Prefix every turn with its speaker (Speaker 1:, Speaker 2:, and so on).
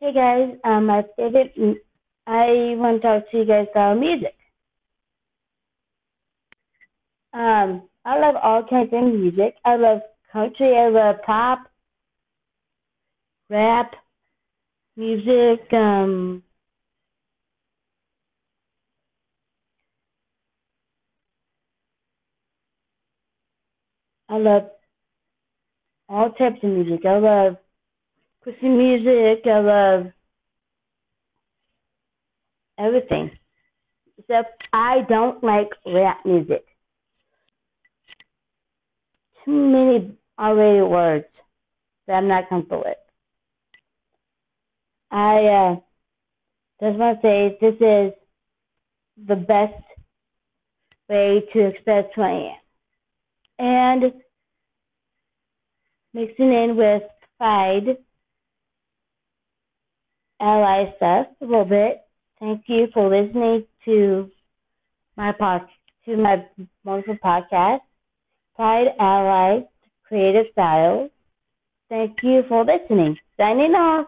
Speaker 1: Hey guys, um, my favorite, I want to talk to you guys about music. Um, I love all kinds of music. I love country, I love pop, rap, music, um, I love all types of music. I love Christian music, I love everything. Except I don't like rap music. Too many already words that I'm not comfortable with. I uh, just want to say this is the best way to express who I am. And mixing in with fried ally little bit. Thank you for listening to my pod, to my wonderful podcast, Pride Ally Creative Styles. Thank you for listening. Signing off.